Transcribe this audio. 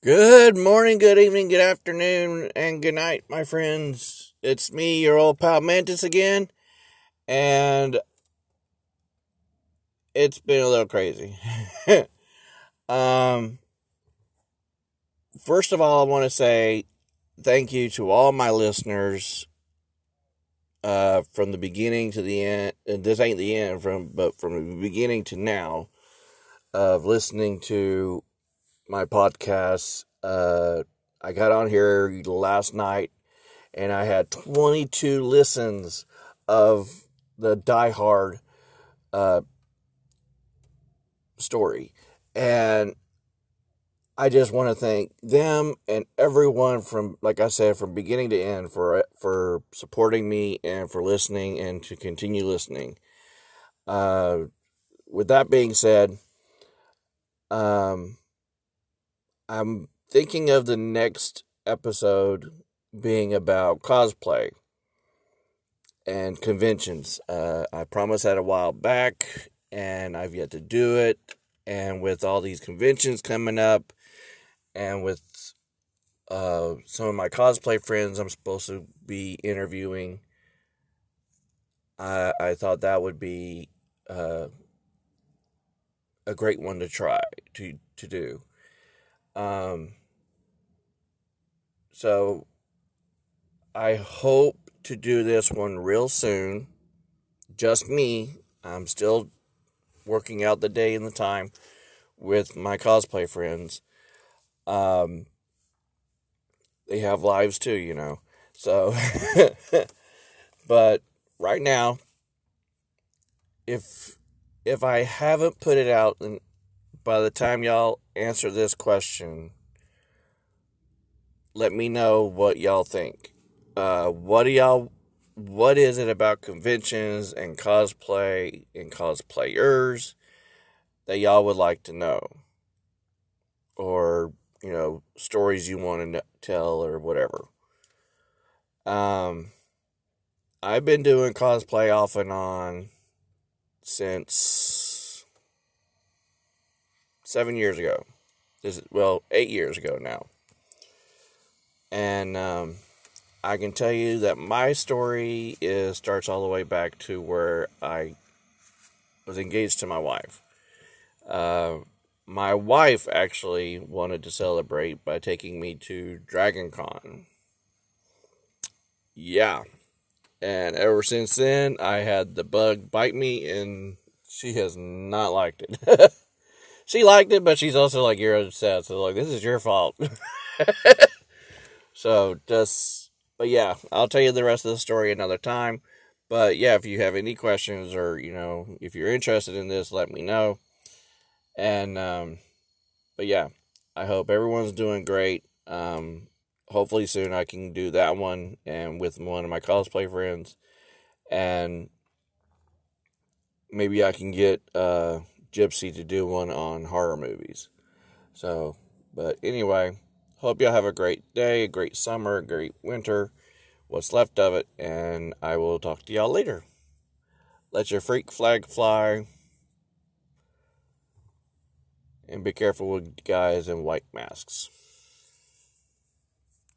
Good morning, good evening, good afternoon, and good night, my friends. It's me, your old pal Mantis again, and it's been a little crazy. um, first of all, I want to say thank you to all my listeners uh, from the beginning to the end. This ain't the end, from but from the beginning to now of listening to my podcasts. Uh, I got on here last night and I had 22 listens of the Die Hard uh, story. And I just want to thank them and everyone from, like I said, from beginning to end for for supporting me and for listening and to continue listening. Uh, with that being said, um, I'm thinking of the next episode being about cosplay and conventions. Uh, I promised that a while back, and I've yet to do it. And with all these conventions coming up, and with uh, some of my cosplay friends I'm supposed to be interviewing, I, I thought that would be uh, a great one to try to to do. Um, so I hope to do this one real soon. Just me. I'm still working out the day and the time with my cosplay friends. Um, they have lives too, you know. So, but right now, if if I haven't put it out, and by the time y'all answer this question, let me know what y'all think. Uh, what do y'all? What is it about conventions and cosplay and cosplayers that y'all would like to know, or you know, stories you want to tell or whatever? Um, I've been doing cosplay off and on since seven years ago. This is, well, eight years ago now. And um, I can tell you that my story is starts all the way back to where I was engaged to my wife. Uh, my wife actually wanted to celebrate by taking me to Dragon Con. Yeah. And ever since then, I had the bug bite me, and she has not liked it. she liked it, but she's also like, You're upset. So, like, this is your fault. so, just, but yeah, I'll tell you the rest of the story another time. But yeah, if you have any questions or, you know, if you're interested in this, let me know. And, um, but yeah, I hope everyone's doing great. Um, hopefully soon I can do that one and with one of my cosplay friends. And maybe I can get uh, Gypsy to do one on horror movies. So, but anyway, hope y'all have a great day, a great summer, a great winter, what's left of it, and I will talk to y'all later. Let your freak flag fly. And be careful with guys in white masks.